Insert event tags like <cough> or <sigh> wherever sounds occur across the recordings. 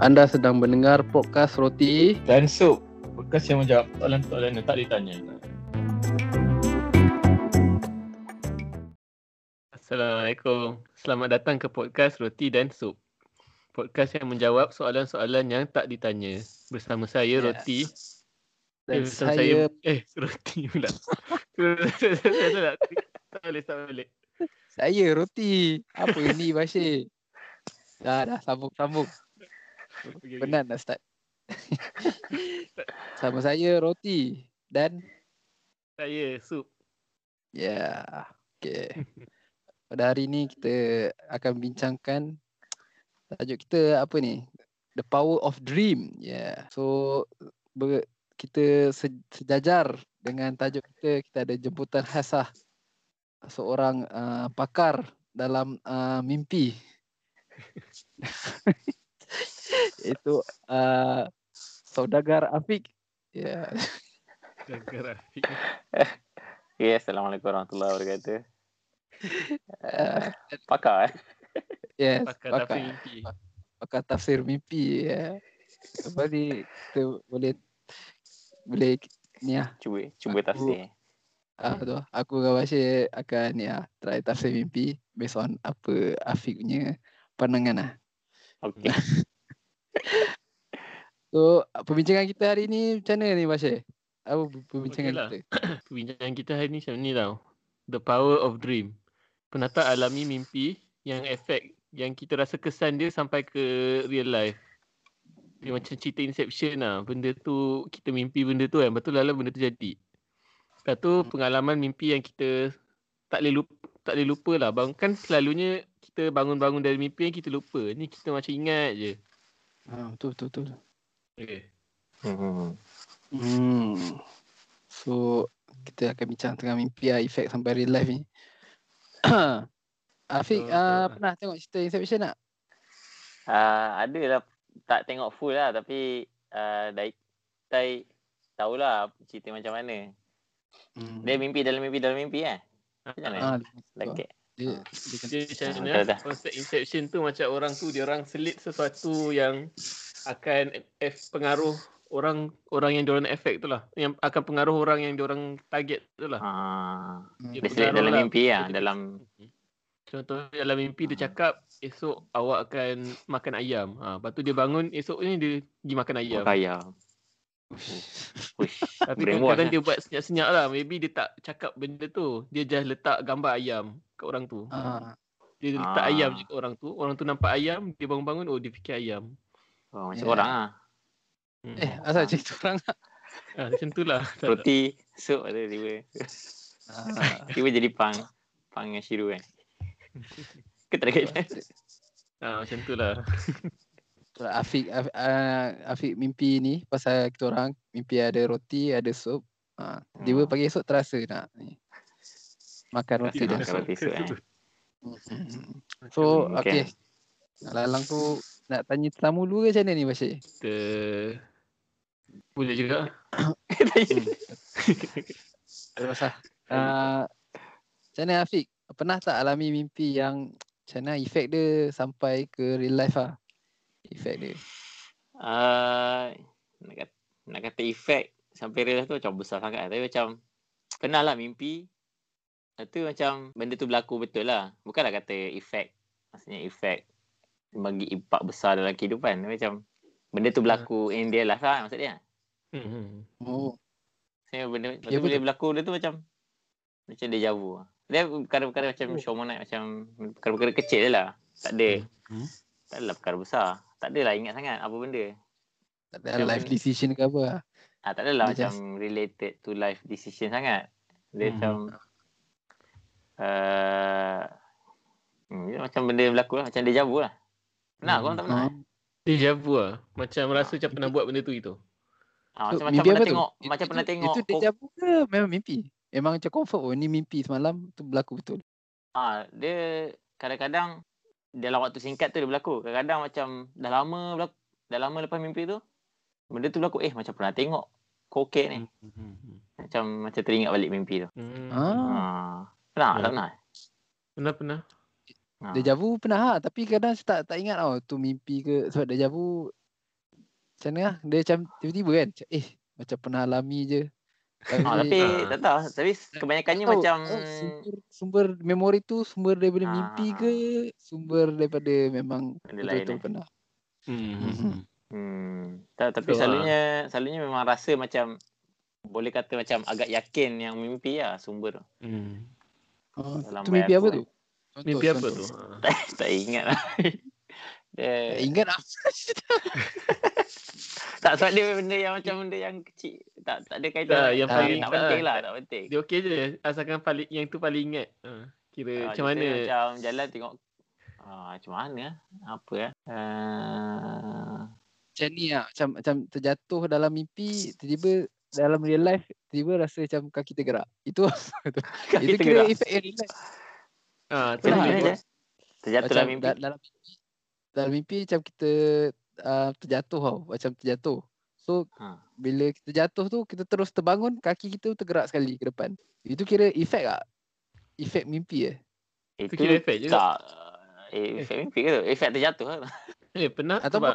Anda sedang mendengar podcast Roti Dan Sup Podcast yang menjawab soalan-soalan yang tak ditanya Assalamualaikum. Selamat datang ke podcast Roti dan Sup. Podcast yang menjawab soalan-soalan yang tak ditanya. Bersama saya Ya. Roti. dan eh, bersama saya eh Roti pula. tak <laughs> tak boleh, tak boleh. saya Roti. Apa ini Bashir? Dah dah sambung sambung. Okay, okay. Penat nak start. <laughs> Sama saya Roti dan Saya Sup. ya yeah. okey. Pada hari ni kita akan bincangkan tajuk kita apa ni? The power of dream. Ya. Yeah. So ber, kita se, sejajar dengan tajuk kita kita ada jemputan khas lah. Seorang uh, pakar dalam uh, mimpi. <laughs> <laughs> Itu uh, saudagar Afiq. Ya. Yeah. Jaga Rafiq. <laughs> Ya, Assalamualaikum warahmatullahi wabarakatuh. Uh, <laughs> Pakar eh? yes, Pakar pakar. Rafiq mimpi. pakar tafsir mimpi ya. Ni kita boleh boleh ni lah. Cuba, cuba Aku- tafsir. Ah, tu. Aku dengan Bashir akan ni lah, try tafsir mimpi based on apa Afiq punya pandangan lah. Okey. <laughs> So perbincangan kita hari ni macam mana ni Bashir? Apa perbincangan Okey lah. kita? <clears throat> Perbincangan kita hari ni macam ni tau. The power of dream. Pernah tak alami mimpi yang efek yang kita rasa kesan dia sampai ke real life. Dia macam cerita Inception lah. Benda tu, kita mimpi benda tu kan. Betul lah benda tu jadi. Lepas tu pengalaman mimpi yang kita tak boleh lupa, tak boleh lupa lah. Bang, kan selalunya kita bangun-bangun dari mimpi yang kita lupa. Ni kita macam ingat je. Ah, betul betul betul. Okay. Hmm. Hmm. So kita akan bincang tentang mimpi lah, efek sampai real life ni. <coughs> Afiq uh, pernah tengok cerita Inception tak? Uh, ada lah, tak tengok full lah tapi uh, Dai, Dai tahulah cerita macam mana. Hmm. Dia mimpi dalam mimpi dalam mimpi eh? Macam mana? Ah, Like, dia, dia kena Dia macam Ah, mana dah, dah. konsep inception tu macam orang tu dia orang selit sesuatu yang akan F pengaruh orang orang yang diorang efek tu lah yang akan pengaruh orang yang diorang target tu lah Hmm. dia selit dalam lah. mimpi lah. Dia- Dalam contoh dalam mimpi dia Ah. cakap esok awak akan makan ayam ha lepas tu dia bangun esok ni dia pergi makan ayam kaya. Uish, tapi kadang-kadang lah. dia buat senyap-senyap lah maybe dia tak cakap benda tu dia just letak gambar ayam kat orang tu Ah, dia letak Ah. ayam je kat orang tu orang tu nampak ayam dia bangun-bangun oh dia fikir ayam Oh, macam Yeah. orang. Hmm. eh asal cerita orang Ah, macam tu lah. <laughs> Roti, sup ada tiba. ah, Tiba jadi pang. Pang dengan Shiru kan. Ke tak ada? <laughs> Ah, macam tu lah. Afiq, Afiq, uh, Afiq mimpi ni pasal kita orang mimpi ada roti, ada sup. Ah, dia Hmm. pagi esok terasa nak ni. Makan roti dan makan roti eh. Hmm. So, Hmm, okay. Lalang tu nak tanya tetamu dulu ke macam mana ni Bashir? Kita... Boleh juga. <coughs> Tak ada masalah. Uh, macam mana Afiq? Pernah tak alami mimpi yang macam mana efek dia sampai ke real life lah? Efek dia. Uh, nak, kata, nak kata efek sampai real tu macam besar sangat. Tapi macam pernah lah mimpi. Lepas tu macam benda tu berlaku betul lah. Bukanlah kata efek. Maksudnya efek bagi impak besar dalam kehidupan. Macam benda tu berlaku in real life lah maksud dia. Hmm. Oh. Maksudnya benda, lepas Ya, tu bila betul. berlaku dia tu macam macam vu lah. Dia perkara-perkara macam Oh. show night macam perkara-perkara kecil je lah. Tak ada. Hmm. Tak adalah perkara besar. Tak adalah ingat sangat apa benda. Tak ada Macam life mana? decision ke apa lah. Ah, tak adalah Dia macam related to life decision sangat. Dia Hmm. macam uh, hmm, dia macam benda yang berlaku lah. Macam deja vu lah. Pernah? Hmm. Korang tak pernah? Ah, eh? Deja vu lah. Macam rasa macam pernah buat benda tu itu. Ah, so, macam, pernah tengok. Itu- macam pernah itu- tengok. Itu deja vu ke memang mimpi? Memang macam confirm oh ni mimpi semalam tu berlaku betul. Ah, dia kadang-kadang dalam waktu singkat tu dia berlaku. Kadang-kadang macam dah lama berlaku, dah lama lepas mimpi tu, benda tu berlaku. Eh, macam pernah tengok kokek ni. Hmm. Macam macam teringat balik mimpi tu. Hmm. Ah, Ah. Pernah? Tak pernah? Pernah pernah. Ah. deja vu pernah ha, tapi kadang saya tak tak ingat tau tu mimpi ke sebab deja vu macam mana lah. Dia macam tiba-tiba kan. macam, Eh macam pernah alami je. Ah, tapi Ah. tak tahu. Tapi kebanyakannya tahu, macam oh, sumber, sumber memori tu sumber daripada Ah. mimpi ke sumber daripada memang betul-betul Eh. pernah. Hmm. Hmm. Tak, tapi So, selalunya selalunya memang rasa macam boleh kata macam agak yakin yang mimpi lah sumber tu. Hmm. Oh, tu mimpi apa tu? Contoh, Mimpi apa tu? <laughs> Tak, tak ingat lah. <laughs> dia, Tak ingat apa? <laughs> tak sebab dia benda yang macam benda yang kecil. Tak tak ada kaitan. Tak, yang paling- tak tak. penting lah, tak penting. Dia okey je asalkan paling yang tu paling ingat. Ha. Kira Ah, macam mana? Macam jalan tengok ah, macam mana? Apa ya? Uh, Macam ni lah. Macam, macam terjatuh dalam mimpi, tiba-tiba dalam real life, tiba-tiba rasa macam kaki tergerak. Itu <laughs> kaki Itu kira efek yang real life. Ah? Terjatuh Macam dalam mimpi. da- dalam mimpi, dalam mimpi macam kita uh, terjatuh tau. Macam terjatuh. So, Ha. bila kita jatuh tu, kita terus terbangun, kaki kita tu tergerak sekali ke depan. Itu kira efek tak? Efek mimpi eh? Itu Itu kira efek je. tak. Eh, efek mimpi ke tu? Efek terjatuh lah. Eh, pernah Atau sebab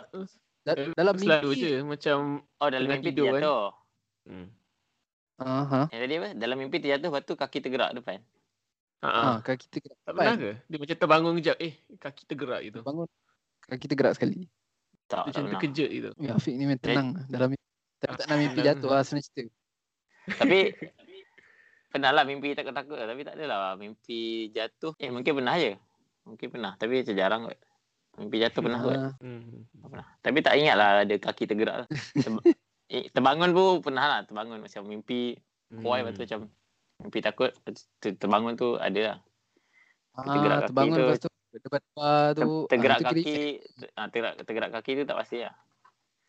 Da- eh, dalam selalu mimpi je macam Oh, dalam mimpi tidur kan? Hmm. Aha. Yang tadi apa? Dalam mimpi terjatuh, lepas tu kaki tergerak depan. Ha, ha. Ha, kaki tergerak Tak pernah ke? Dia macam terbangun kejap, eh kaki tergerak gitu. Bangun, kaki tergerak sekali. Tak, Dia tak macam pernah. terkejut gitu. Ya, Afiq ni memang tenang lah dalam mimpi. Tapi tak nak mimpi jatuh lah senang cerita. Tapi pernah lah mimpi takut-takut lah. Tapi tak adalah mimpi jatuh. Eh mungkin pernah je. Mungkin pernah. Tapi macam jarang kot. Mimpi jatuh pernah kot. Ah, Hmm. Tak pernah. Tapi tak ingat lah ada kaki tergerak lah. <laughs> Eh, terbangun pun pernah lah. Terbangun macam mimpi kuai Hmm. lepas tu macam mimpi takut. ter- Terbangun tu ada lah. tergerak ah, kaki terbangun tu. lepas tu Ter- tu. tergerak ah, itu kira kaki. ter- ah, tergerak, tergerak kaki tu tak pasti lah.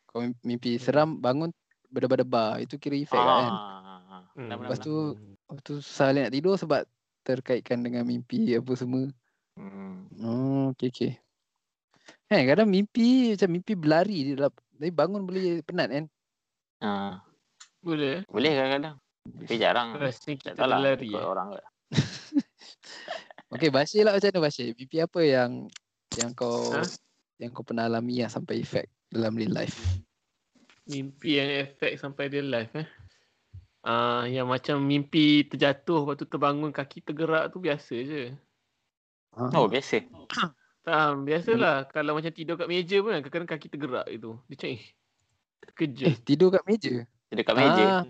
Kau mim- mimpi seram bangun berdebar-debar. Itu kira efek lah kan. Ah, ah, ah. Hmm. Lepas tu Lepas tu susah nak tidur sebab terkaitkan dengan mimpi apa semua. Hmm. Oh, okay, okay. Eh, kadang mimpi macam mimpi berlari di dalam tapi bangun boleh penat kan? Ah, Boleh. boleh kadang-kadang. Tapi jarang. Tak kita tahu lah. orang kot. <laughs> Okey, Bashir lah macam mana Bashir? Mimpi apa yang yang kau Ha? yang kau pernah alami lah sampai efek dalam real life? Mimpi yang efek sampai real life eh. Ah, yang macam mimpi terjatuh lepas tu terbangun kaki tergerak tu biasa je. Ha. Oh, biasa. <coughs> Tak, biasalah. Kalau macam tidur kat meja pun kan, kadang-kadang kaki tergerak itu. Dia macam eh, terkejut. Eh, tidur kat meja. Dekat meja. Ah.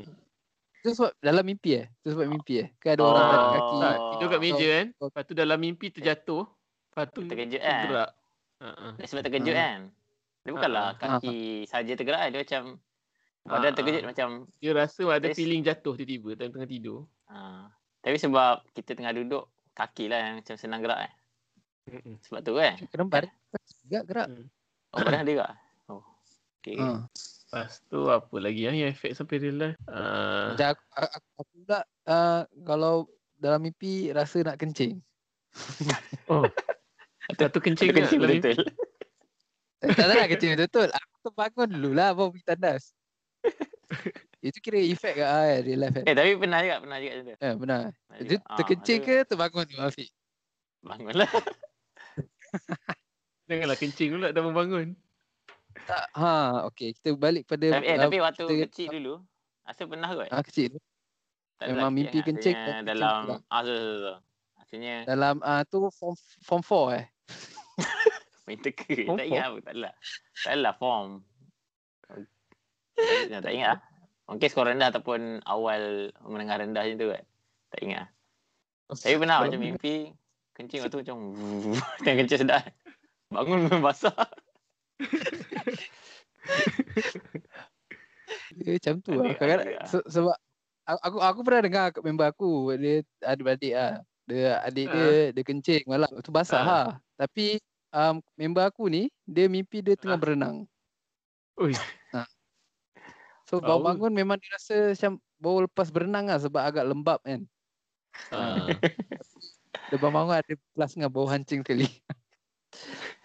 Itu sebab dalam mimpi eh? Itu sebab mimpi eh? Kan ada orang Oh. tarik kaki. Tak, tidur kat meja kan. kau- Lepas tu dalam mimpi terjatuh. Lepas tu Terkejut kan? tergerak. Ha, ha. Dia sebab terkejut Ah. kan. Dia bukanlah Ah, kaki saja tergerak. Dia macam badan Ah, terkejut macam Dia rasa ada Yes. feeling jatuh tiba-tiba time tengah tidur. ah. Tapi sebab kita tengah duduk kaki lah yang macam senang gerak eh. Mm-mm. Sebab tu kan. Kadang badan juga gerak. Oh, badan dia gerak. Oh. Okay. Ha. Lepas tu apa lagi ah, yang efek sampai real life? Ah, Macam aku, aku, aku pula uh, kalau dalam mimpi rasa nak kencing. <laughs> oh. Lepas tu kencing tak kencing betul. Eh, tak nak kencing betul-betul. Aku terbangun dulu lah baru pergi tandas. <laughs> Itu kira efek ke ah, real life kan? Eh tapi pernah juga, pernah juga macam tu. Eh, benar. Pernah Itu. Ah, terkencing ke terbangun tu Afiq? Bangun lah. <laughs> Janganlah kencing pula dah bangun. Tak. Ha, okey. Kita balik pada tapi, eh, uh, tapi waktu kita- kecil dulu, Asa pernah kot. ah, kecil tu. Tak memang lelaki mimpi kencing, tapi kencing Dalam, ah, betul, betul. Asalnya Dalam ah tu form form 4 eh. <laughs> main teka. Form tak ingat apa. Tak adalah. Tak adalah form. Tak, tak ingat lah. Mungkin skor rendah ataupun awal menengah rendah macam tu kan. Tak ingat lah. Tapi pernah macam mimpi kencing waktu macam <laughs> tengah kencing sedap. Bangun memang <laughs> basah. Dia macam tu lah. Kadang-kadang ada lah. se- sebab aku, aku pernah dengar member aku dia ada beradik ah. Dia adik dia dia kencing malam tu basah Ah. ha. Tapi um, member aku ni dia mimpi dia tengah Ah. berenang. Ui. So Tahu. bangun-bangun memang dia rasa macam baru lepas berenang lah sebab agak lembab kan. Ah. Dia bangun ada plus dengan bau hancing sekali.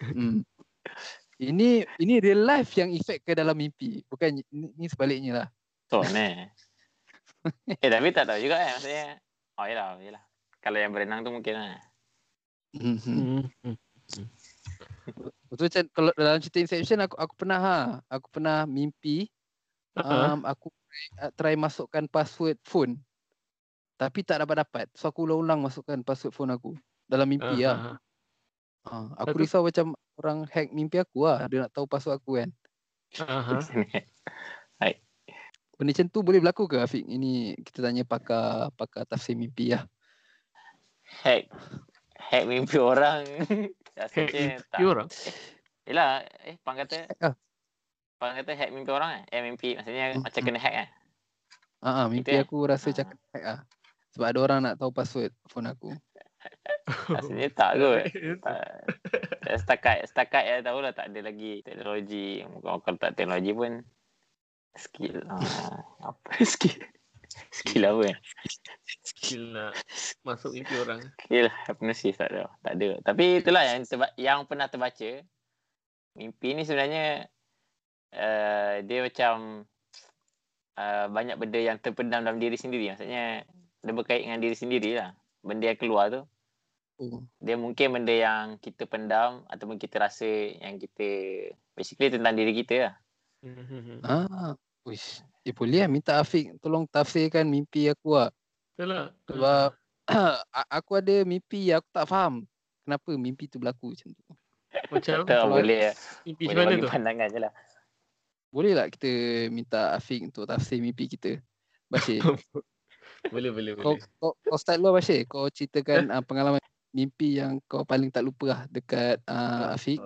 <laughs> hmm. Ini ini real life yang efek ke dalam mimpi. Bukan ini, ini sebaliknya lah. So ni. <laughs> eh tapi tak tahu juga kan maksudnya. Oh yelah, yelah. Kalau yang berenang tu mungkin lah. Hmm. Hmm. hmm. Betul macam kalau dalam cerita Inception aku aku pernah ha, aku pernah mimpi Uh-huh. um, aku try, uh, try masukkan password phone. Tapi tak dapat dapat. So aku ulang-ulang masukkan password phone aku dalam mimpi lah. Uh-huh. Ha, aku tu? risau macam orang hack mimpi aku lah. Dia nak tahu password aku kan. Uh-huh. <laughs> Benda macam tu boleh berlaku ke Afiq? Ini kita tanya pakar pakar tafsir mimpi lah. hack hack mimpi orang. <laughs> Hack mimpi tak. orang. Yelah, eh pang kata lah. pang kata hack mimpi orang eh. Eh mimpi maksudnya Hmm, macam hmm. kena hack kan. Ha, ha, mimpi Itu eh? aku rasa Ah. cakap hack lah. Sebab ada orang nak tahu password phone aku. Rasanya tak kot. <laughs> Tak, setakat setakat ya tahulah tak ada lagi teknologi. Kalau tak teknologi pun skill. Ah, <laughs> apa skill? Skill apa? Skill nak masuk mimpi orang. Skill hypnosis tak ada. Tak ada. Tapi itulah yang terba- yang pernah terbaca. Mimpi ni sebenarnya uh, dia macam uh, banyak benda yang terpendam dalam diri sendiri. Maksudnya dia berkait dengan diri sendiri lah. Benda yang keluar tu. Dia mungkin benda yang kita pendam ataupun kita rasa yang kita basically tentang diri kita lah. Mhm. Ah, wish. Eh boleh lah minta Afiq tolong tafsirkan mimpi aku lah. Betul lah. Sebab <clears throat> aku ada mimpi aku tak faham kenapa mimpi tu berlaku macam tu. Macam Tak kalau- boleh mimpi boleh macam mana tu? pandangan je lah. Boleh tak kita minta Afiq untuk tafsir mimpi kita? Bashir. <laughs> boleh, boleh, kau, boleh. kau, kau start dulu lah, Bashir. Kau ceritakan uh, <laughs> pengalaman mimpi yang kau paling tak lupa lah dekat uh, Afiq.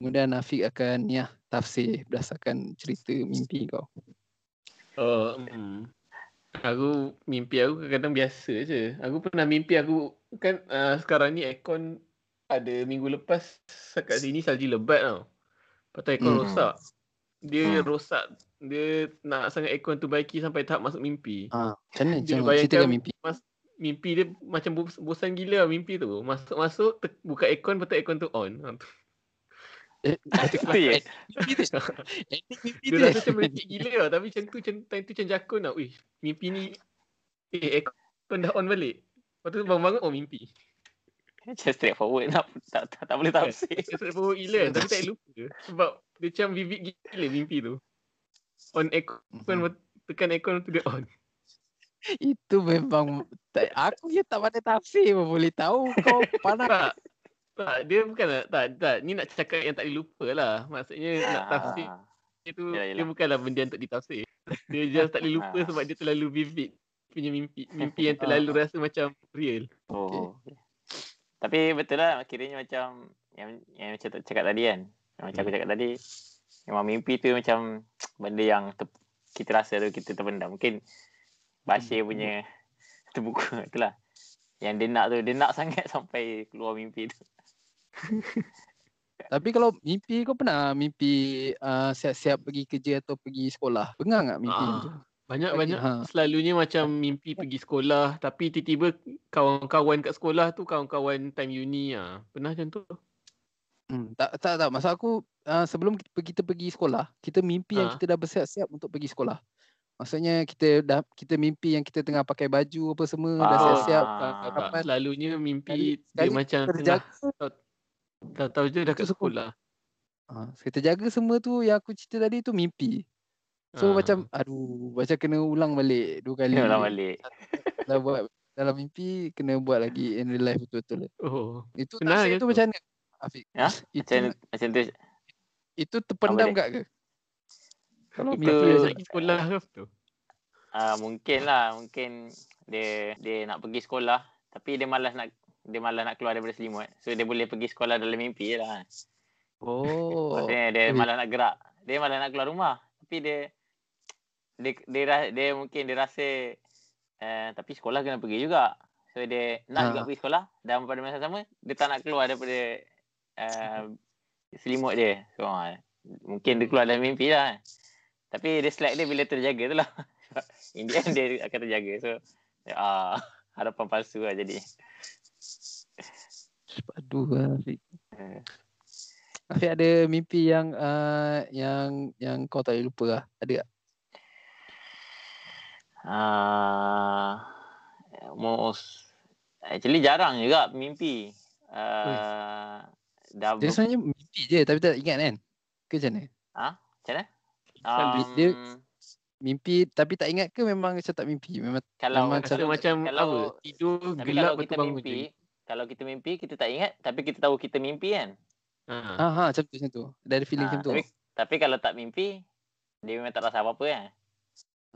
Kemudian Afiq akan ya tafsir berdasarkan cerita mimpi kau. Oh, hmm. Aku mimpi aku kadang-kadang biasa je. Aku pernah mimpi aku kan uh, sekarang ni aircon ada minggu lepas sekat sini salji lebat tau. Lepas tu aircon Hmm. rosak. Dia Hmm. rosak. Dia nak sangat aircon tu baiki sampai tahap masuk mimpi. Ah, macam mana? Dia Macam bayangkan ceritakan mimpi. Mas, mimpi dia macam bos- bosan gila lah mimpi tu. Masuk-masuk te- buka aircon betul aircon tu on. <laughs> Eh, Itu je. mimpi tu. <laughs> Mimpi Dia tu. rasa macam merepek gila lah. Tapi macam tu, macam time tu macam jakun lah. Wih, mimpi ni, eh aircon dah on balik. Lepas tu bangun-bangun, oh mimpi. Macam straightforward tak, tak, tak, tak boleh tafsir. Dia straightforward gila kan. <laughs> Tapi tak lupa. Sebab dia macam vivid gila mimpi tu. On aircon, Mhm. tekan aircon tu dia on. Itu memang tak, aku je tak pandai tafsir pun boleh tahu kau <laughs> pandai. Tak. Tak, dia bukan nak, tak, tak. Ni nak cakap yang tak dilupa lah. Maksudnya nak tafsir Ah, tu, Yelah, dia yelah. bukanlah benda yang untuk ditafsir. Dia just tak boleh <laughs> lupa Ah. sebab dia terlalu vivid punya mimpi. Mimpi yang <laughs> terlalu rasa macam real. Oh. Okay. Tapi betul lah kiranya macam yang yang macam tak cakap tadi kan. Yang macam aku Hmm. cakap tadi. Memang mimpi tu macam <tsk> benda yang ter, kita rasa tu kita terpendam. Mungkin Bashir Hmm. punya terbuka <laughs> itulah. Yang dia nak tu dia nak <laughs> sangat sampai keluar mimpi tu. <laughs> Tapi kalau mimpi kau pernah mimpi uh, siap-siap pergi kerja atau pergi sekolah? Bengang tak mimpi Ah, tu? Banyak-banyak Ha. selalunya macam mimpi pergi sekolah tapi tiba-tiba kawan-kawan kat sekolah tu kawan-kawan time uni ah. Pernah macam tu? Hmm, tak tak tak maksud aku uh, sebelum kita, kita pergi sekolah, kita mimpi yang Ha. kita dah bersiap-siap untuk pergi sekolah. Maksudnya kita dah kita mimpi yang kita tengah pakai baju apa semua dah Ah. siap-siap. tak, tak, tak. Kapan? Selalunya mimpi Sekali- dia macam tengah Terjaga tahu-tahu je dah Itu kat sekolah. Ha, kita jaga semua tu yang aku cerita tadi tu mimpi. So Ah. macam aduh macam kena ulang balik dua kali. Kena ulang balik. <laughs> Dah buat dalam mimpi kena buat lagi in real life betul-betul. Oh. Itu Pernah tafsir je tu tu. macam mana? Afiq. Ya? Itu Macam macam tu itu terpendam Apa tak ke? Kalau dia nak pergi sekolah ke tu? Ah mungkin lah, mungkin dia dia nak pergi sekolah tapi dia malas nak dia malas nak keluar daripada selimut. So dia boleh pergi sekolah dalam mimpi je lah. Oh. Maksudnya dia malas nak gerak. Dia malas nak keluar rumah. Tapi dia dia dia, dia, dia mungkin dia rasa uh, tapi sekolah kena pergi juga. So dia nak Ha. juga pergi sekolah dan pada masa sama dia tak nak keluar daripada uh, selimut dia. So uh, mungkin dia keluar dalam mimpi lah. Tapi dia slack dia bila terjaga tu lah. <laughs> In the end dia akan terjaga. So ah harapan palsu lah jadi. Aduh lah, Afiq. Eh. Afiq ada mimpi yang uh, yang yang kau tak boleh lupa lah. Ada tak? Ah, most actually jarang juga mimpi. Uh, dah Dia sebenarnya mimpi je tapi tak ingat kan? Ke macam mana? Ha? Macam mana? Kan Um, dia- Mimpi tapi tak ingat ke memang macam tak mimpi? Memang kalau memang Macam- macam kalau- apa? Tidur tapi gelap kalau kita mimpi, je. kalau kita mimpi kita tak ingat tapi kita tahu kita mimpi kan. Ha. ha ha macam tu macam tu. Ada ada feeling Ah, macam tu. Tapi, tapi kalau tak mimpi dia memang tak rasa apa-apa kan.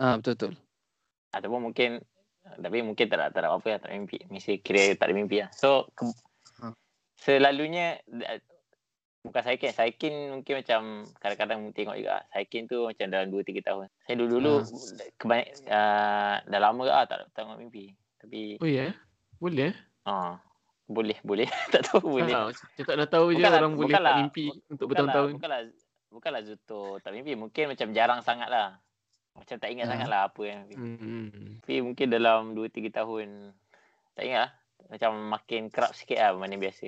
Ha betul betul. Ataupun mungkin tapi mungkin tak ada, tak ada apa-apa lah, tak ada mimpi. Mesti kira tak ada mimpi lah. So ke, Ha. selalunya bukan Saikin. Saikin mungkin macam kadang-kadang tengok juga. Saikin tu macam dalam 2-3 tahun. Saya dulu-dulu kebanyak uh, dah lama ke ah, tak tengok mimpi. Tapi Oh ya? Boleh eh? ah boleh boleh <laughs> tak tahu boleh. Ha, tak nak tahu je Bukanlah- orang boleh bukanlah- tak mimpi untuk Bukanlah, bertahun-tahun. bukanlah bukanlah Zuto tak mimpi. Mungkin macam jarang sangat lah. Macam tak ingat Ha. sangat lah apa yang mimpi. Hmm. Tapi mungkin dalam 2-3 tahun tak ingat lah. Macam makin kerap sikit lah berbanding biasa.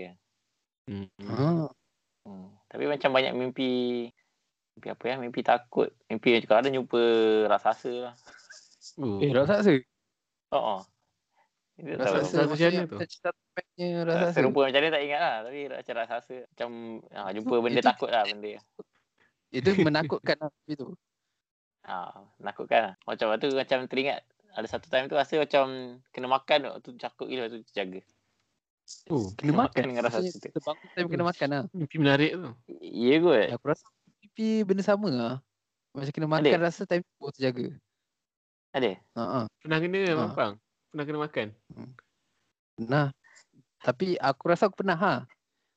Hmm. Ha. Hmm. Tapi macam banyak mimpi mimpi apa ya? Mimpi takut. Mimpi macam kadang jumpa raksasa lah. Oh. Eh raksasa. Oh, oh. Raksasa macam mana tu? cerita raksasa. Serupa macam dia tak ingat lah. Tapi macam raksasa. Macam ha, jumpa Itu- benda itu- takut lah benda. Itu menakutkan lah itu. Ha, <laughs> nakutkan lah. Macam waktu macam teringat. Ada satu time tu rasa macam kena makan tu. Tu cakut gila tu jaga. Oh, Kena Makan makan. dengan raksasa Maksudnya tu. kita bangun time kena makan lah. mimpi menarik tu. Ya kot. Aku rasa mimpi benda sama lah. Macam kena makan Ada? rasa time tu terjaga. Ada? Ha ah. Pernah kena Ha. mampang? Pernah kena makan? Pernah. Tapi aku rasa aku pernah ha.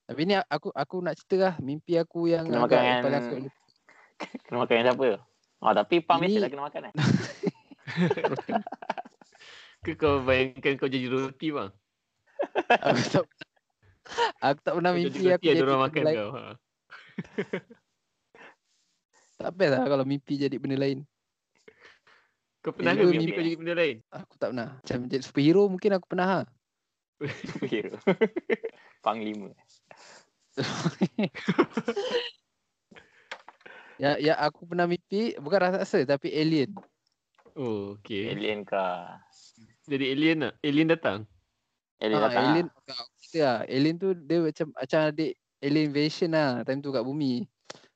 Tapi ni aku aku nak cerita lah mimpi aku yang Kena <laughs> makan yang aku Kena makan dengan siapa? Oh, tapi Pam Ini- tak kena makan eh. <laughs> Ke kau bayangkan kau jadi roti bang? Aku tak aku tak pernah mimpi jadi aku jadi orang benda makan lain. kau. Ha. <laughs> Tak best lah kalau mimpi jadi benda lain. Kau pernah ke mimpi mimpi, kau jadi benda lain? Aku tak pernah. Macam jadi superhero mungkin aku pernah ha. Superhero. <laughs> Panglima. <laughs> Ya ya aku pernah mimpi bukan raksasa tapi alien. Oh, okay. Alien kah? Jadi alien lah. Alien datang. Alien Ha, datang. alien aku cerita lah. Alien tu dia macam macam adik alien invasion lah time tu kat bumi.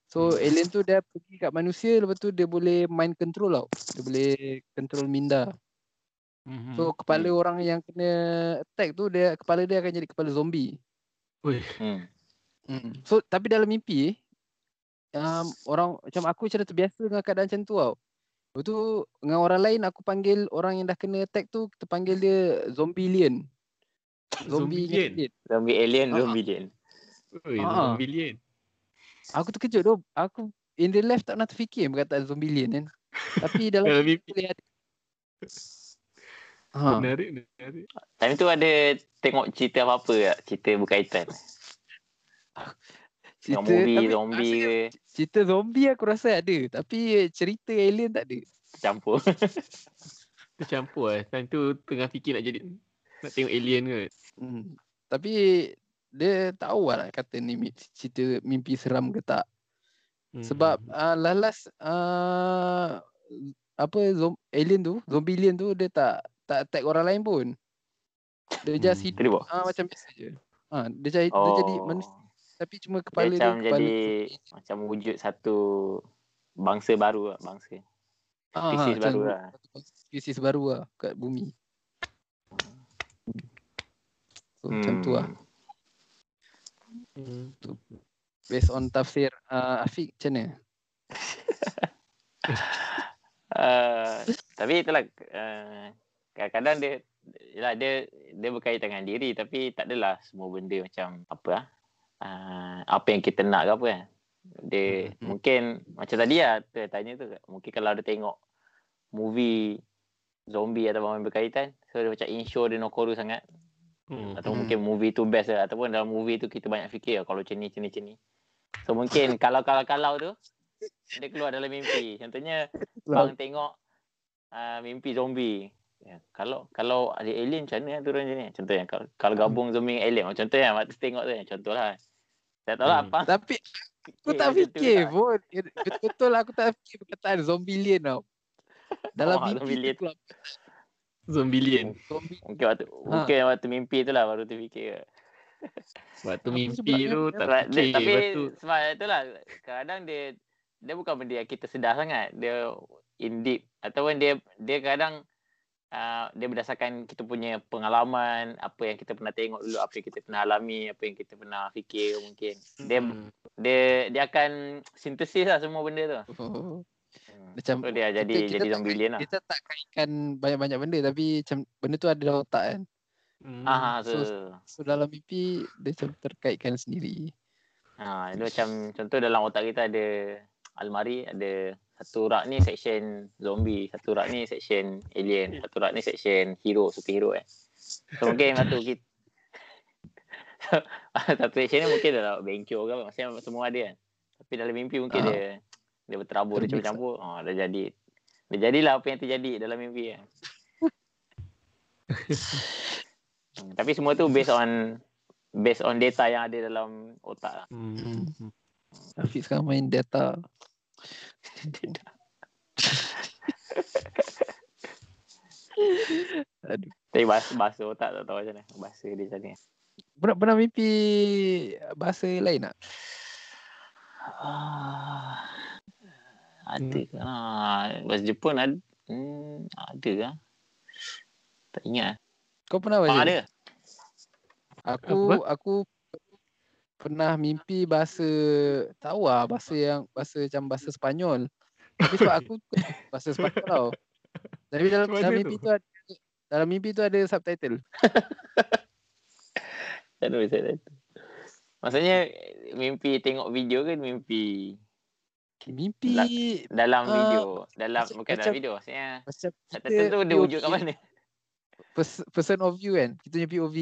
So Hmm. alien tu dia pergi kat manusia lepas tu dia boleh mind control tau. Dia boleh control minda. Hmm. So kepala orang yang kena attack tu dia kepala dia akan jadi kepala zombie. Weh, Hmm. Hmm. So tapi dalam mimpi um, orang macam aku macam terbiasa dengan keadaan macam tu tau. Lepas tu dengan orang lain aku panggil orang yang dah kena attack tu kita panggil dia zombie alien. <coughs> Zombie alien? Zombie alien, Ah. zombie alien. Ah. zombie alien. Aku terkejut tu. Aku in real life tak pernah terfikir perkataan zombie alien kan. Tapi <laughs> dalam boleh ada. Ha. <laughs> Menarik, menarik. Time tu ada tengok cerita apa-apa tak? Cerita berkaitan. Tengok <laughs> Cerita, movie tapi zombie ke. Cerita zombie aku rasa ada. Tapi cerita alien tak ada. Campur. Tercampur lah. Time tu tengah fikir nak jadi nak tengok alien ke. Hmm. Tapi dia tahu lah nak kata ni cerita mimpi seram ke tak. Hmm. Sebab uh, lalas uh, apa zom, alien tu, zombie alien tu dia tak tak attack orang lain pun. Dia just Hmm. hidup Tadi buat. uh, macam biasa je. Ha, dia, jadi, dia jadi manusia tapi cuma Dia kepala dia, macam kepala jadi zombie. macam wujud satu bangsa baru lah. Bangsa. Ah, spesies baru lah. Spesies baru lah kat bumi. So, Macam tu lah. Hmm. Based on tafsir uh, Afiq macam mana? <laughs> Uh, tapi itulah uh, kadang-kadang dia Yelah, dia dia berkaitan dengan diri tapi tak adalah semua benda macam apa ah uh, apa yang kita nak ke apa kan. Dia Hmm. mungkin macam tadi lah tu tanya tu mungkin kalau ada tengok movie zombie atau apa yang berkaitan so dia macam insure dia nokoru sangat Hmm. atau Hmm. mungkin movie tu best lah ataupun dalam movie tu kita banyak fikir oh, kalau macam ni macam ni macam ni. So mungkin <laughs> kalau kalau kalau tu dia keluar dalam mimpi. Contohnya bang tengok uh, mimpi zombie. Ya, kalau kalau ada alien macam mana turun macam ni? Contohnya kalau, kalau gabung zombie dengan alien. Oh, contohnya waktu tengok tu contohlah. Tak tahu lah Hmm. apa. Tapi aku tak fikir tak? pun. Betul-betul aku tak fikir perkataan zombie alien tau. <laughs> Dalam Oh, mimpi tu keluar Zombie. Mungkin waktu mungkin waktu mimpi tu lah baru terfikir. Waktu mimpi tu tak Sebab fikir. tapi Lepas tu sebab itulah kadang dia dia bukan benda yang kita sedar sangat. Dia in deep ataupun dia dia kadang uh, dia berdasarkan kita punya pengalaman, apa yang kita pernah tengok dulu, apa yang kita pernah alami, apa yang kita pernah fikir mungkin. Dia Hmm. dia dia akan sintesis lah semua benda tu. Oh. Macam So dia jadi kita- kita jadi zombie lah. Kita tak kaitkan banyak-banyak benda tapi macam benda tu ada dalam otak kan. Hmm. Ah, so- so, So dalam mimpi dia macam terkaitkan sendiri. ha, dia macam contoh dalam otak kita ada almari ada satu rak ni section zombie, satu rak ni section alien, satu rak ni section hero, superhero eh. So mungkin satu <laughs> kita <laughs> satu section ni mungkin dalam bengkok ke apa, maksudnya semua ada kan. Tapi dalam mimpi mungkin Ah. dia dia berterabur, dia campur-campur. Ha, dah jadi. Dia jadilah apa yang terjadi dalam mimpi kan. <laughs> Hmm, Tapi semua tu based on based on data yang ada dalam otak lah. Hmm. Afiq sekarang main data. <laughs> Aduh. Tapi bahasa, bahasa otak tak tahu macam mana. Bahasa dia macam ni. Pernah, pernah mimpi bahasa lain tak? Ah, ada ke? Ah, bahasa Jepun ada. Hmm, ada ke? Tak ingat. Kau pernah Ah, baca? ada. Aku aku pernah mimpi bahasa tahu lah bahasa yang bahasa macam bahasa Sepanyol. Tapi sebab aku <laughs> bahasa Sepanyol tau. Tapi dalam, dalam mimpi tu? tu ada dalam mimpi tu ada subtitle. Tak <laughs> ada bahasa tu. Maksudnya mimpi tengok video ke mimpi Mimpi dalam Ah, video? Dalam macam- bukan dalam macam- video. Maksudnya macam subtitle tu dia wujud kat mana? pers- person of view kan. Kita punya POV.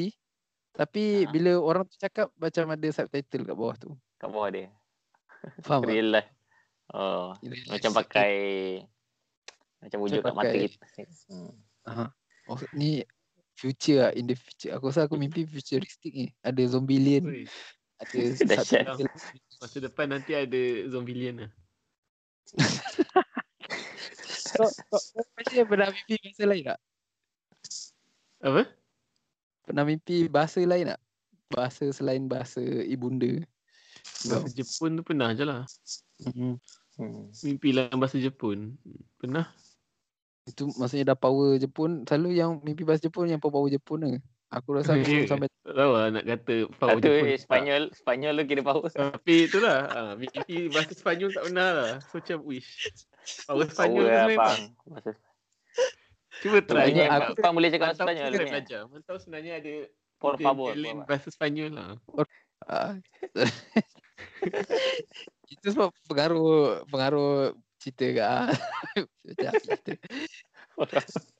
Tapi Ah. bila orang tu cakap macam ada subtitle kat bawah tu. Kat bawah dia. Faham <laughs> tak? Real life. Oh, macam pakai macam wujud kat mata pakai- kita. Hmm. Aha. Oh, ni future lah. In the future. Aku rasa aku mimpi futuristic ni. Ada zombie alien. Ada <laughs> Dahsyat. subtitle. Masa depan nanti ada zombie alien lah. Kau, kau, kau pernah mimpi bahasa lain tak? Apa? Pernah mimpi bahasa lain tak? Bahasa selain bahasa ibunda. Bahasa Jepun tu pernah je lah. Mm-hmm. Hmm. Mimpi dalam bahasa Jepun. Pernah. Itu maksudnya dah power Jepun. Selalu yang mimpi bahasa Jepun yang power Jepun ke? Aku rasa aku sampai Tak tahu lah nak kata power Satu Jepun. eh, Spanyol, Spanyol tu kira power. Tapi itulah. Ha, mimpi bahasa Sepanyol tak pernah lah. So macam wish. Power Sepanyol Power tu lah, bang. Bahasa Cuba try. Sebenarnya Sebenarnya aku- Pang boleh cakap bahasa Spanyol kita ni. belajar. Mantau sebenarnya ada Por favor. talent por- bahasa Sepanyol lah. Ah. <laughs> Itu sebab pengaruh pengaruh cerita ke ah. <laughs> Cerita. <laughs>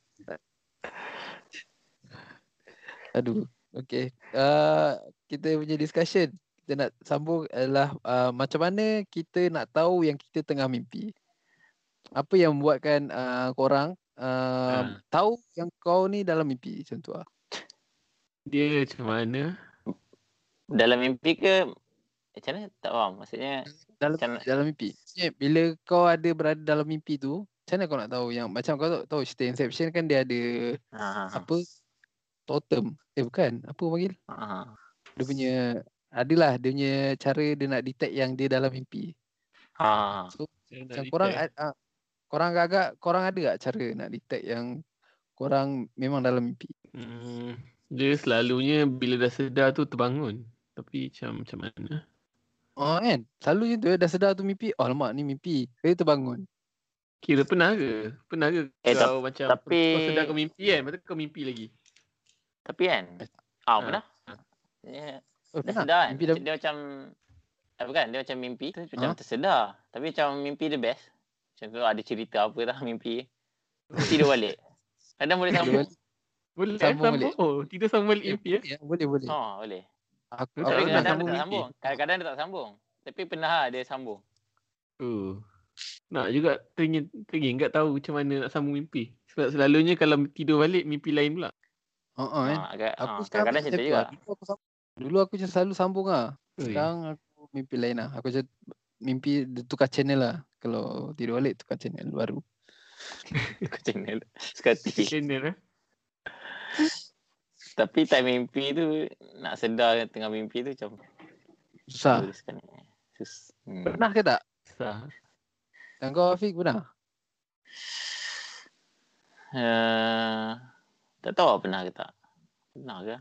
Aduh. Okay. Uh, kita punya discussion kita nak sambung adalah uh, macam mana kita nak tahu yang kita tengah mimpi. Apa yang membuatkan uh, korang uh, Ah. tahu yang kau ni dalam mimpi macam tu lah. Dia macam mana? Dalam mimpi ke macam mana? Tak faham. Maksudnya Dalam Macam- dalam mimpi. Bila kau ada berada dalam mimpi tu, macam mana kau nak tahu yang macam kau tahu, cerita Inception kan dia ada ha, ha, ha. apa totem. Eh bukan, apa panggil? ha, ha. Dia punya adalah dia punya cara dia nak detect yang dia dalam mimpi. Ha, ha. So Macam macam korang ah, korang agak korang ada tak cara nak detect yang korang memang dalam mimpi? Hmm, dia selalunya bila dah sedar tu terbangun. Tapi macam macam mana? Oh kan? Selalu macam tu dah sedar tu mimpi. Oh alamak ni mimpi. Dia terbangun. Kira pernah ke? Pernah ke Eh, kau macam tapi- kau sedar kau mimpi kan? Tu kau mimpi lagi. Tapi kan Ah, pernah. Ya, Oh, dah sedar kan. Mimpi dah Dia macam apa kan? Dia macam mimpi tu macam Ha? tersedar. Tapi macam mimpi the best. Macam tu ada cerita apa dah mimpi. Tidur balik. <laughs> Kadang boleh sambung. Boleh Sambung sambung, balik. Oh, tidur sambung balik Eh, mimpi ya? boleh, boleh, boleh. Oh, boleh. Aku, Tak aku kadang sambung dia tak mimpi. sambung. Kadang-kadang dia tak sambung. Tapi pernah lah dia sambung. Oh. Nak juga teringin, teringin kat tahu macam mana nak sambung mimpi. Sebab selalunya kalau tidur balik mimpi lain pula. Oh, oh, kan? Ha, agak, Aku ha, sekarang kadang-kadang macam cerita tu juga. lah. Dulu aku, sambung, dulu aku macam selalu sambung lah. Sekarang aku mimpi lain lah. Aku macam mimpi tukar channel lah. Kalau tidur balik tukar channel baru. Macam mana? Sekati. Channel eh. <laughs> Tapi time mimpi tu nak sedar tengah mimpi tu macam Susah. Terus kan. Sus. Hmm. Pernah ke tak? Sah. Dan kau Afiq pernah? Uh, tak tahu pernah ke tak. Pernah ke?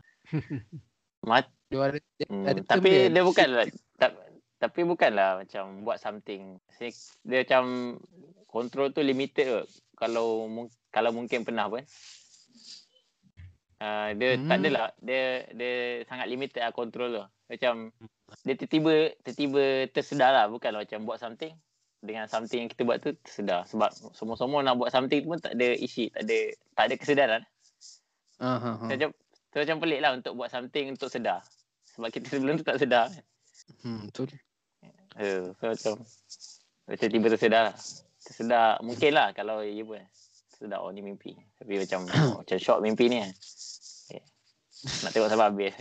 Mat, Dia ada, dia, hmm, ada term tapi dia. dia bukanlah tak, tapi bukanlah macam buat something. Dia, macam control tu limited kot. Kalau kalau mungkin pernah pun. Uh, dia hmm. tak Hmm. adalah dia dia sangat limited lah control tu. Macam dia tiba-tiba tiba-tiba tersedar lah bukanlah macam buat something dengan something yang kita buat tu tersedar sebab semua-semua nak buat something pun tak ada isi, tak ada tak ada kesedaran. Ah. Macam macam pelik lah untuk buat something untuk sedar. Sebab kita sebelum tu tak sedar. Hmm, betul. Uh, so macam macam tiba tersedar lah. Tersedar mungkin lah kalau ya pun. Tersedar oh ni mimpi. Tapi macam <coughs> macam shock mimpi ni kan. Okay. Nak tengok sampai habis.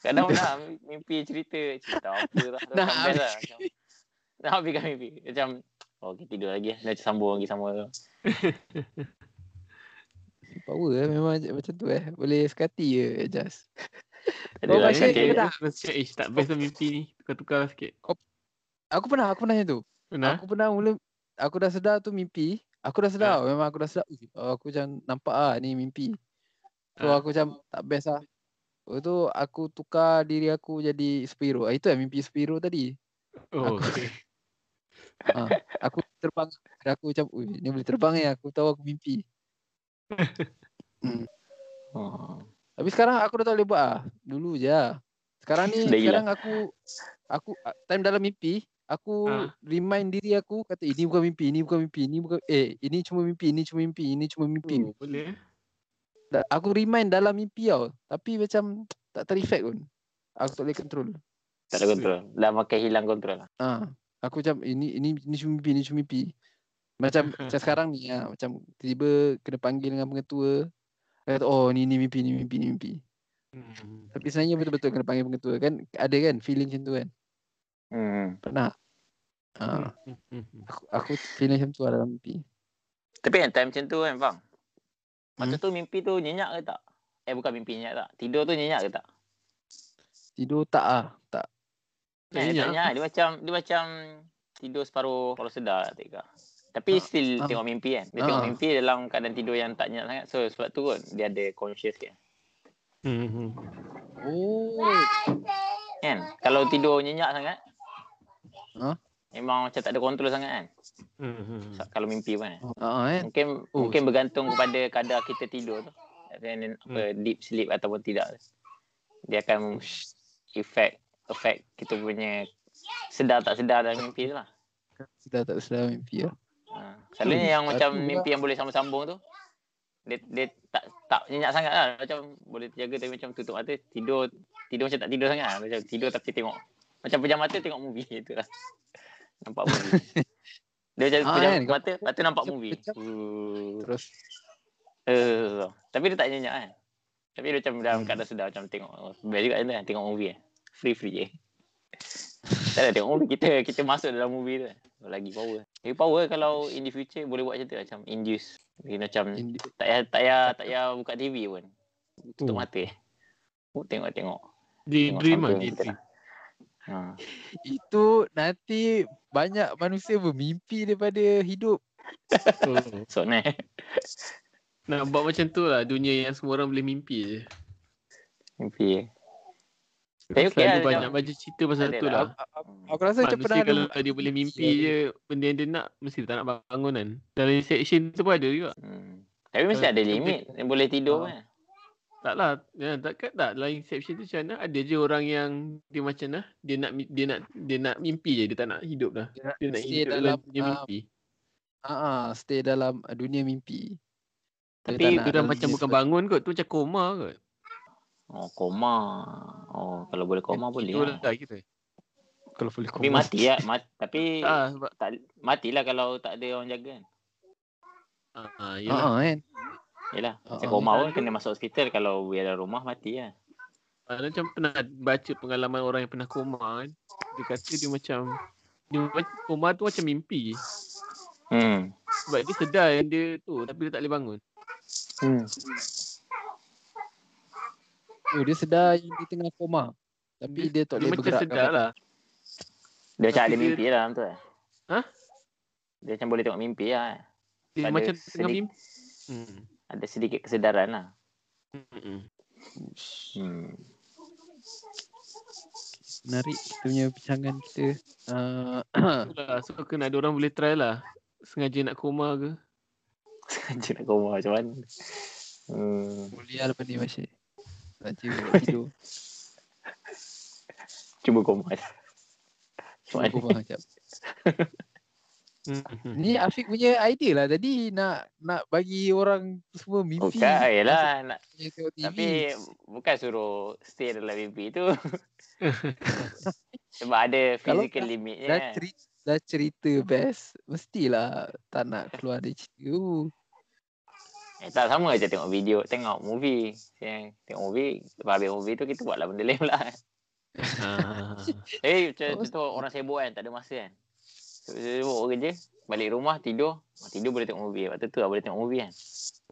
Kadang <laughs> nak mimpi cerita cerita apa lah. Nak Nak habis lah. habis. Macam, nak habiskan mimpi. Macam oh kita tidur lagi lah. Dah sambung lagi sama. <laughs> Power eh, memang macam tu eh. Boleh sekati je just. <laughs> Ada lah kan. tak? Eh tak best lah mimpi ni. Tukar-tukar lah sikit. Aku pernah, aku pernah macam tu. Pernah? Aku pernah mula aku dah sedar tu mimpi. Aku dah sedar, memang aku dah sedar. "Ui, oh, aku macam nampak ah ni mimpi. So Ah. aku macam tak best lah. Lepas tu aku tukar diri aku jadi superhero. Ah, itu lah mimpi superhero tadi. Oh, aku- okay. Ha, <laughs> aku terbang. Aku macam, ui, ni boleh terbang ya. Aku tahu aku mimpi. Oh. <laughs> Tapi sekarang aku dah tak boleh buat ah. Dulu je lah. Sekarang ni, hilang. sekarang aku, aku ah, time dalam mimpi, aku Ah. remind diri aku kata ini bukan mimpi, ini bukan mimpi, ini bukan eh ini cuma mimpi, ini cuma mimpi, ini cuma mimpi. Oh, boleh. eh? Aku remind dalam mimpi tau. Tapi macam tak ter-effect pun. Aku tak boleh control. Tak ada kontrol. Dah makan hilang kontrol lah. Ah, aku macam ini ini ini cuma mimpi, ini cuma mimpi. Macam <laughs> macam sekarang ni ah, macam tiba kena panggil dengan pengetua. Kata oh ni ni mimpi, ni mimpi, ni mimpi. Hmm. Tapi sebenarnya betul-betul kena panggil pengetua kan. Ada kan feeling macam tu kan. Hmm. Pernah. Hmm. aku, aku feeling macam tu lah dalam mimpi. Tapi kan time macam tu kan bang. Masa Hmm. tu mimpi tu nyenyak ke tak? Eh bukan mimpi nyenyak tak? Tidur tu nyenyak ke tak? Tidur tak ah, tak. Tak nyenyak tak nyenyak. Dia macam dia macam tidur separuh separuh sedar tak ke? Tapi Ah, still ah. tengok mimpi kan. Dia Ah, tengok mimpi dalam keadaan tidur yang tak nyenyak sangat. So sebab tu kot dia ada conscious kan. Hmm, hmm. Oh. Kan? Kalau tidur nyenyak sangat. Ah. Memang macam tak ada kontrol sangat kan. Hmm, hmm. So, kalau mimpi pun kan. Ah kan. Mungkin Oh, mungkin bergantung kepada kadar kita tidur tu. Dan Hmm. apa deep sleep ataupun tidak. Dia akan effect effect kita punya sedar tak sedar dalam mimpi tu lah. Sudah tak sedar mimpi lah. Ha. Selalunya yang satu macam mimpi yang boleh sambung-sambung tu dia, dia tak tak nyenyak sangat lah. Macam boleh terjaga tapi macam tutup mata tidur tidur macam tak tidur sangat lah. macam tidur tapi tengok. Macam pejam mata tengok movie. <laughs> Tu lah nampak movie. <laughs> Dia macam Ah, pejam kan? mata lepas tu nampak Pejam- movie. pejam. uh, Terus? Uh, tapi dia tak nyenyak kan? Tapi dia macam dalam Hmm. keadaan sedar macam tengok oh, best juga kan tengok movie kan free free je tak ada tengok movie. Kita kita masuk dalam movie tu. Lagi power lagi power kalau in the future boleh buat macam tu macam induce Dia macam Indi- tak payah tak payah tak payah buka TV pun tutup Oh. mata oh, tengok tengok lah, something kita daydream. nak. ha. itu nanti banyak manusia bermimpi daripada hidup. <laughs> Oh. so ni Nak buat macam tu lah dunia yang semua orang boleh mimpi je. mimpi eh. Tapi Selalu lah, banyak macam- baca cerita pasal tu lah. lah. Aku, aku, aku rasa macam pernah Manusia ada kalau dia boleh mimpi je benda yang dia nak mesti dia tak nak bangun kan. Dalam Inception tu pun ada juga. hmm. tapi mesti Kalau ada limit yang boleh tidur Ah. kan Tak lah. Ya, tak tak, tak. Dalam Inception tu macam mana ada je orang yang dia macam nah dia nak dia nak dia nak mimpi je dia tak nak hidup dah. Dia nak Dia nak stay hidup dalam, dalam, dunia ah, mimpi. Ah, ah, stay dalam uh, dunia mimpi. Tapi Dia nak dah macam bukan sebenar. bangun kot tu macam koma kot. Oh koma oh kalau boleh koma boleh Tidur lah. lah kita. Kalau boleh tapi koma. mati lah mat, tapi <laughs> Ah, sebab tak matilah kalau tak ada orang jaga kan ah, ah, Ah, yalah. ah, kan. Yelah, Ah, macam ah. koma pun kena masuk hospital kalau biar dalam rumah mati lah. Ah, macam pernah baca pengalaman orang yang pernah koma kan. Dia kata dia macam dia koma tu macam mimpi. Hmm. Sebab dia sedar yang dia tu tapi dia tak boleh bangun. Hmm. Oh, dia sedar yang dia tengah koma. Tapi dia, tak Dia boleh macam bergerak. sedar lah. Dia macam ada dia- mimpi lah eh? Hah? Dia macam boleh tengok mimpi lah eh? Dia Ada macam tengah sedikit- mimpi. Hmm. Ada sedikit kesedaran lah. Hmm. Hmm. Menarik kita punya bincangan kita. Uh, Itulah. <coughs> So kena ada orang boleh try lah. Sengaja nak koma ke. <laughs> Sengaja nak koma macam mana. Hmm. boleh lah lepas ni masih. Nak <laughs> tidur. Cuba koma. Cuba koma sekejap. Hmm. Ni Afiq punya idea lah tadi nak nak bagi orang semua mimpi. Bukan. Nak, Dia tengok TV. tapi bukan suruh stay dalam mimpi tu. <laughs> Sebab ada Kalau physical dah- limitnya. dah kan. cerita, dah cerita best, mestilah tak nak keluar dari cerita tu. Eh, tak sama je tengok video, tengok movie. Yang tengok movie, lepas habis movie tu kita buatlah benda lain pula. <laughs> Eh, macam Oh, contoh orang sibuk kan, tak ada masa kan. Sibuk kerja, balik rumah tidur. Oh, tidur boleh tengok movie. Waktu tu lah boleh tengok movie kan.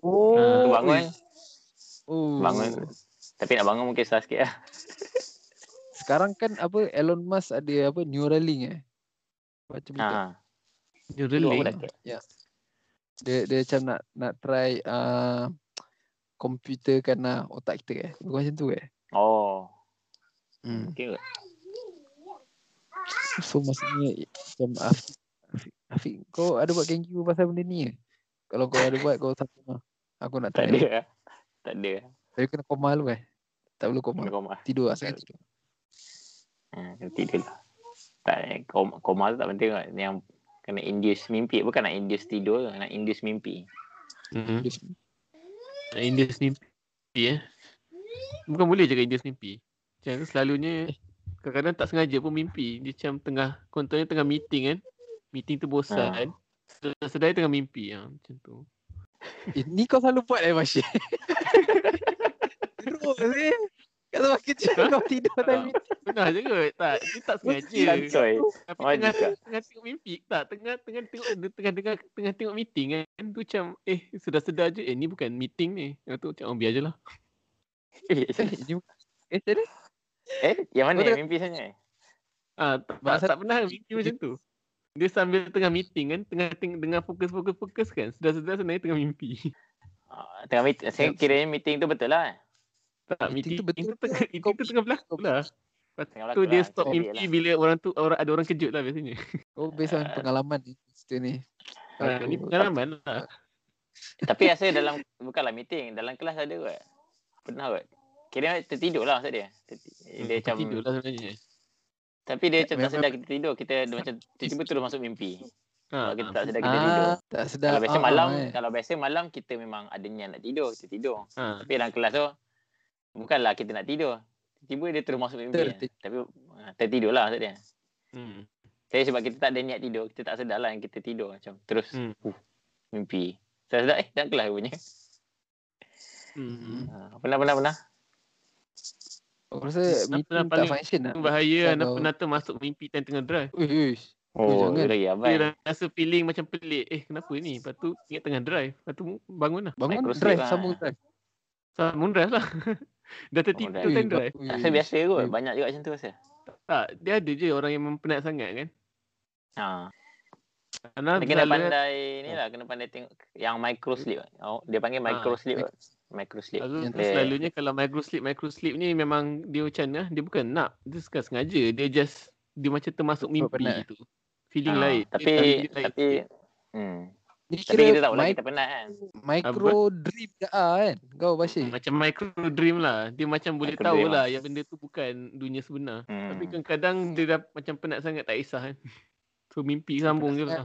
Oh, Tu bangun, Oh. bangun. Tapi nak bangun mungkin susah sikit lah. Sekarang kan apa Elon Musk ada apa Neuralink eh. Macam. Ha. Dia Tidur aku relate. dah kira. Dia dia macam nak nak try uh, komputerkan lah otak kita eh. Bukan macam tu eh. Oh, Hmm. okay kot. So maksudnya macam Afiq, Afiq, Afiq kau ada buat geng pasal benda ni ke? Kalau kau ada buat kau satu mah. Aku nak Tak ada lah. Tak ada lah. Tapi kena koma dulu eh. Tak perlu koma. Koma. Tidur lah tidur. Kena tidur lah. Tak, eh, koma, koma tu tak penting kot. Yang kena induce mimpi. Bukan nak induce tidur, nak induce mimpi. Hmm. Tidur. Nak Indius mimpi eh. Bukan boleh cakap Indius mimpi. Macam tu selalunya kadang-kadang tak sengaja pun mimpi. Dia macam tengah, contohnya tengah meeting kan. Meeting tu bosan. Sedar-sedar tengah mimpi. Ha, macam tu. Eh, ni kau selalu buat eh Masyid. <laughs> Teruk sih. Kata makin <laughs> cakap kau tidur meeting. Pernah je kot? Tak, dia tak sengaja. Sancoy. Tapi Oh, tengah, juga. tengah tengok mimpi. Tak, tengah tengah tengok dia tengah tengah tengah tengok meeting kan. Tu macam eh sedar-sedar je eh ni bukan meeting ni. Lepas tu macam oh, biar je lah. <laughs> Eh, eh, eh, yang mana Betul. mimpi sebenarnya? Ah, tak, tak, Masa- tak pernah mimpi macam tu. Dia sambil tengah meeting kan, tengah tengah dengan fokus-fokus fokus kan. Sedar-sedar sebenarnya tengah mimpi. Ah, tengah meeting. Saya kiranya meeting tu betul lah. Tak, Meeting meeting, tu meeting betul tu tengah, ke? meeting Kau tu tengah berlaku lah. Lepas tu dia stop mimpi lah. bila orang tu orang ada orang kejut lah biasanya. Kau based on pengalaman ni cerita ni. Ha, ni pengalaman lah. <laughs> Tapi rasa dalam, bukanlah meeting. Dalam kelas ada kot. Pernah kot. Kira tertidur lah maksud dia. Terti- Dia macam, tidur lah sebenarnya. tapi dia macam tak sedar kita tidur. Kita dia macam tiba-tiba terus masuk mimpi. Kalau Ha, kita tak sedar kita tidur. Ah, tak sedar. Kalau biasa Ah, malam, eh. kalau biasa malam kita memang ada niat nak tidur, kita tidur. ha. Tapi dalam kelas tu bukanlah kita nak tidur. Tiba dia terus masuk mimpi. Terti- Tapi ah, tertidur lah maksud dia. Hmm. Saya sebab kita tak ada niat tidur, kita tak sedar lah yang kita tidur macam terus Hmm. uh, mimpi. Saya sedar eh dalam kelas punya. Hmm. Ha, pernah pernah pernah. Aku rasa yang tak paling- function lah. Bahaya anak Kalau- penata masuk mimpi time tengah drive. Uish, uish. Oh, jangan. dia lagi abai. Dia rasa feeling macam pelik. Eh kenapa ni? Lepas tu ingat tengah drive. Lepas tu bangun lah. Bangun sleep drive, lah. sambung drive. Sambung drive lah. <laughs> Dah drive. time drive. Ui, Rasa biasa kot. Ui. Banyak juga macam tu rasa. Tak, dia ada je orang yang memang penat sangat kan. Ha. Kena selalu- pandai ni lah, kena pandai tengok yang micro sleep. Oh, dia panggil micro Ah, sleep. Micro sleep. Selalu, Yang dia- selalunya kalau micro sleep, micro sleep ni memang dia macam mana, dia bukan nak. Dia suka sengaja. Dia just, dia macam termasuk Sebab mimpi penat. tu. Feeling Ah, lain. Dia Tapi feeling lain tapi Ni Tapi kira kita tahu lah kita penat kan. micro dream ke ah kan? Kau Bashir. Macam micro dream lah. Dia macam boleh Micro tahu dream lah yang benda tu bukan dunia sebenar. Hmm. Tapi kadang-kadang dia dah macam penat sangat tak kisah kan. <laughs> So mimpi sambung je lah.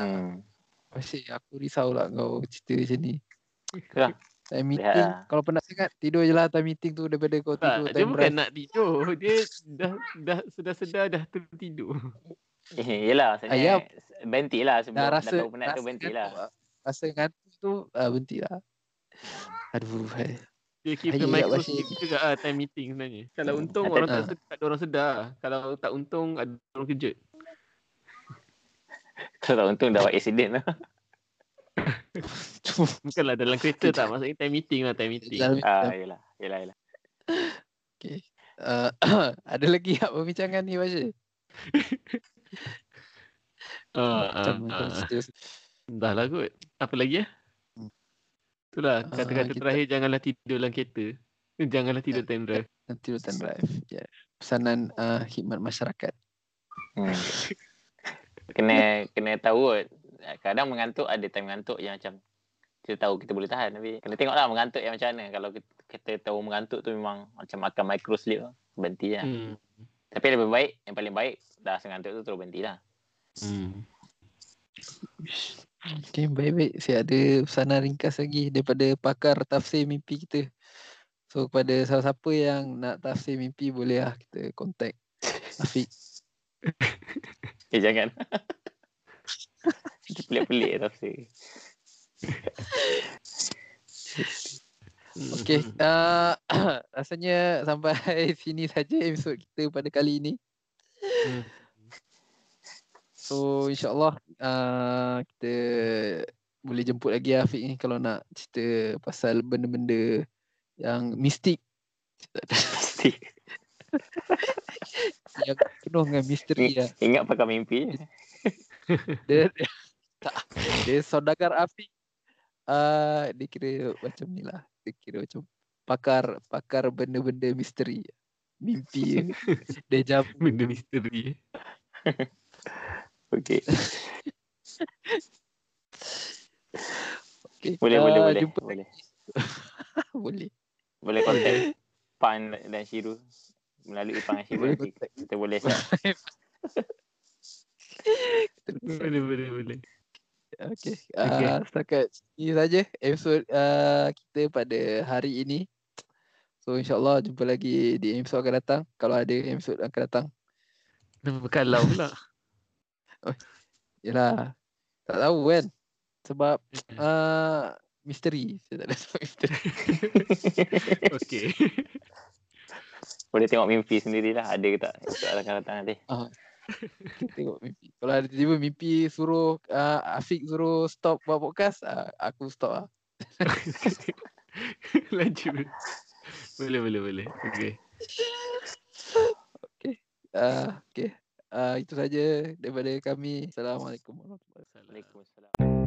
Hmm. Bashir, aku risau lah kau cerita macam ni. Itulah. Time meeting, lah. kalau penat sangat, tidur je lah time meeting tu daripada kau Tak, tidur dia time bukan drive. nak tidur. Dia dah dah sedar-sedar dah tertidur. <laughs> Eh, yelah maksudnya Ayam. berhenti lah sebelum Dah dah, rasa, tahu penat tu rasa berhenti ngantuk lah. lah. Rasa ngantuk tu, ah, berhenti lah. Aduh, hai. Dia kira Ayat micro Bashir. sleep juga lah time meeting sebenarnya. Kalau Hmm. untung orang tak, Ah. sedar, ada orang sedar. Kalau tak untung ada orang kejut. <laughs> Kalau tak untung dah buat accident lah. <laughs> Bukanlah dalam kereta tak maksudnya time meeting lah time meeting. Ah, yelah, yelah, yelah. Okay. Uh, <coughs> <coughs> ada lagi tak perbincangan ni Bashir? <laughs> Ah, Macam ah, ah. Dah lah kot. Apa lagi ya? Hmm. Itulah Ah, kata-kata kita- terakhir janganlah tidur dalam kereta. Janganlah tidur time drive. <laughs> Nanti Rutan Drive. Ya. Pesanan uh, khidmat masyarakat. Hmm. <laughs> kena kena tahu kot. Kadang mengantuk ada time mengantuk yang macam kita tahu kita boleh tahan tapi kena tengoklah mengantuk yang macam mana. Kalau kita, kita tahu mengantuk tu memang macam akan micro sleep lah. Berhenti lah. Hmm. Tapi lebih baik, yang paling baik dah mengantuk tu terus berhenti lah. Hmm. Okay, baik-baik. Saya ada pesanan ringkas lagi daripada pakar tafsir mimpi kita. So, kepada siapa-siapa yang nak tafsir mimpi, boleh lah kita contact Afiq. <laughs> Eh jangan. <laughs> Pelik-pelik tafsir. <laughs> Okay, uh, <coughs> rasanya sampai <laughs> sini saja episod kita pada kali ini. Hmm. So, insyaAllah uh, kita boleh jemput lagi Afiq ni kalau nak cerita pasal benda-benda yang mistik. Pasti. <laughs> yang penuh dengan misteri lah. Ingat pakar mimpi. Dia, <laughs> tak, dia saudagar Afiq. Uh, dia kira macam ni lah. Dia kira macam pakar pakar benda-benda misteri. Mimpi. <laughs> dia jam Benda misteri. <laughs> Okey. okay. Boleh, boleh, Ah, boleh. Jumpa Boleh. <laughs> boleh. Boleh contact Pan dan Shiru. Melalui Pan dan Shiru Boleh kita boleh set. Boleh, boleh, boleh. Okay. Okay. Uh, setakat ini saja episod uh, kita pada hari ini. So insyaAllah jumpa lagi di episod akan datang. Kalau ada episod akan datang. Berkalau pula? <laughs> Yelah. Tak tahu kan. Sebab uh, misteri. Saya tak ada sebab misteri. <laughs> okay. <laughs> Boleh tengok mimpi sendirilah. Ada ke tak? Episod akan datang nanti. <laughs> Kita tengok mimpi. Kalau ada tiba-tiba mimpi suruh uh, Afiq suruh stop buat podcast, uh, aku stop lah. <laughs> Lanjut. Boleh, boleh, boleh. Okay. Uh, <laughs> okay. Uh, itu saja daripada kami. Assalamualaikum warahmatullahi wabarakatuh. Waalaikumsalam.